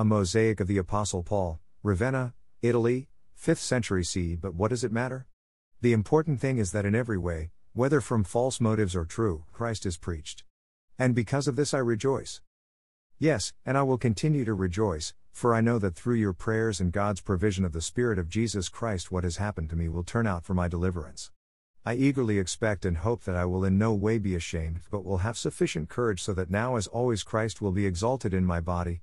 A mosaic of the Apostle Paul, Ravenna, Italy, 5th century CE. But what does it matter? The important thing is that in every way, whether from false motives or true, Christ is preached. And because of this I rejoice. Yes, and I will continue to rejoice, for I know that through your prayers and God's provision of the Spirit of Jesus Christ, what has happened to me will turn out for my deliverance. I eagerly expect and hope that I will in no way be ashamed, but will have sufficient courage so that now as always Christ will be exalted in my body,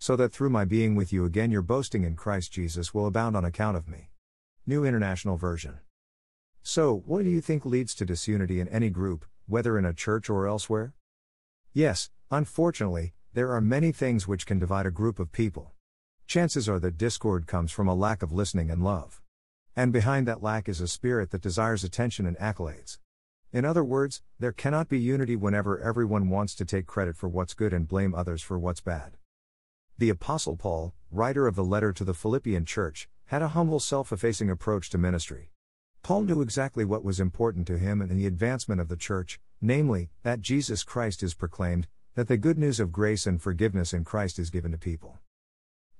so that through my being with you again your boasting in Christ Jesus will abound on account of me. New International Version. So, what do you think leads to disunity in any group, whether in a church or elsewhere? Yes, unfortunately, there are many things which can divide a group of people. Chances are that discord comes from a lack of listening and love. And behind that lack is a spirit that desires attention and accolades. In other words, there cannot be unity whenever everyone wants to take credit for what's good and blame others for what's bad. The Apostle Paul, writer of the letter to the Philippian church, had a humble self effacing approach to ministry. Paul knew exactly what was important to him and in the advancement of the church, namely, that Jesus Christ is proclaimed, that the good news of grace and forgiveness in Christ is given to people.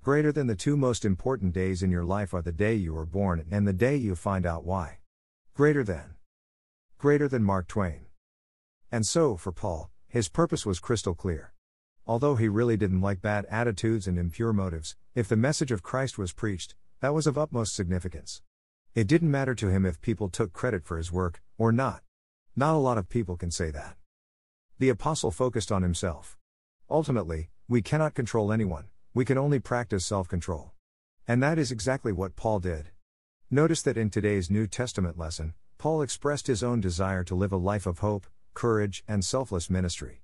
Greater than the two most important days in your life are the day you were born and the day you find out why. Greater than greater than Mark Twain. And so, for Paul, his purpose was crystal clear. Although he really didn't like bad attitudes and impure motives, if the message of Christ was preached, that was of utmost significance. It didn't matter to him if people took credit for his work, or not. Not a lot of people can say that. The apostle focused on himself. Ultimately, we cannot control anyone, we can only practice self control. And that is exactly what Paul did. Notice that in today's New Testament lesson, Paul expressed his own desire to live a life of hope, courage, and selfless ministry.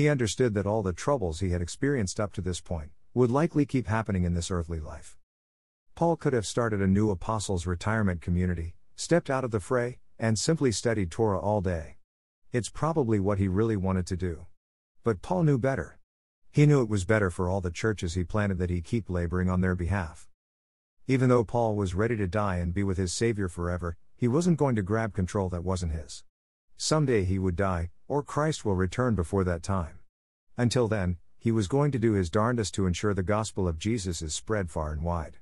He understood that all the troubles he had experienced up to this point would likely keep happening in this earthly life. Paul could have started a new apostles' retirement community, stepped out of the fray, and simply studied Torah all day. It's probably what he really wanted to do. But Paul knew better. He knew it was better for all the churches he planted that he keep laboring on their behalf. Even though Paul was ready to die and be with his Savior forever, he wasn't going to grab control that wasn't his. Someday he would die, or Christ will return before that time. Until then, he was going to do his darndest to ensure the gospel of Jesus is spread far and wide.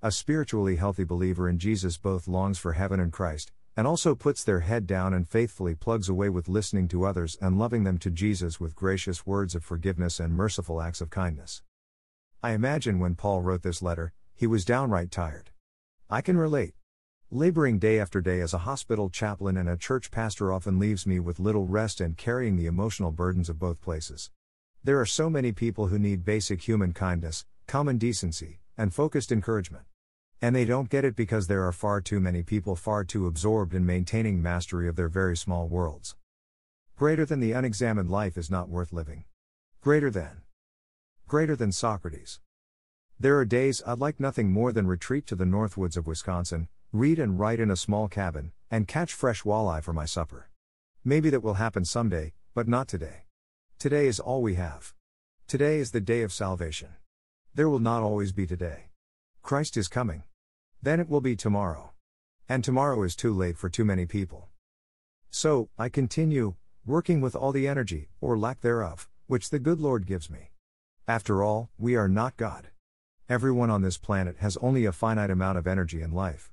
A spiritually healthy believer in Jesus both longs for heaven and Christ, and also puts their head down and faithfully plugs away with listening to others and loving them to Jesus with gracious words of forgiveness and merciful acts of kindness. I imagine when Paul wrote this letter, he was downright tired. I can relate. Laboring day after day as a hospital chaplain and a church pastor often leaves me with little rest and carrying the emotional burdens of both places. There are so many people who need basic human kindness, common decency, and focused encouragement. And they don't get it because there are far too many people far too absorbed in maintaining mastery of their very small worlds. Greater than the unexamined life is not worth living. Greater than. Greater than Socrates. There are days I'd like nothing more than retreat to the northwoods of Wisconsin, read and write in a small cabin, and catch fresh walleye for my supper. Maybe that will happen someday, but not today. Today is all we have. Today is the day of salvation. There will not always be today. Christ is coming. Then it will be tomorrow. And tomorrow is too late for too many people. So, I continue, working with all the energy, or lack thereof, which the good Lord gives me. After all, we are not God. Everyone on this planet has only a finite amount of energy and life.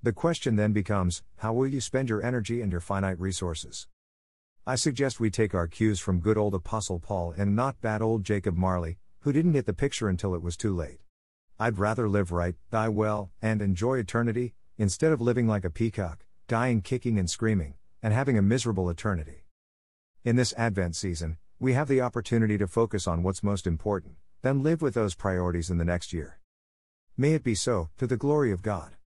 The question then becomes how will you spend your energy and your finite resources? I suggest we take our cues from good old Apostle Paul and not bad old Jacob Marley, who didn't get the picture until it was too late. I'd rather live right, die well, and enjoy eternity, instead of living like a peacock, dying kicking and screaming, and having a miserable eternity. In this Advent season, we have the opportunity to focus on what's most important, then live with those priorities in the next year. May it be so, to the glory of God.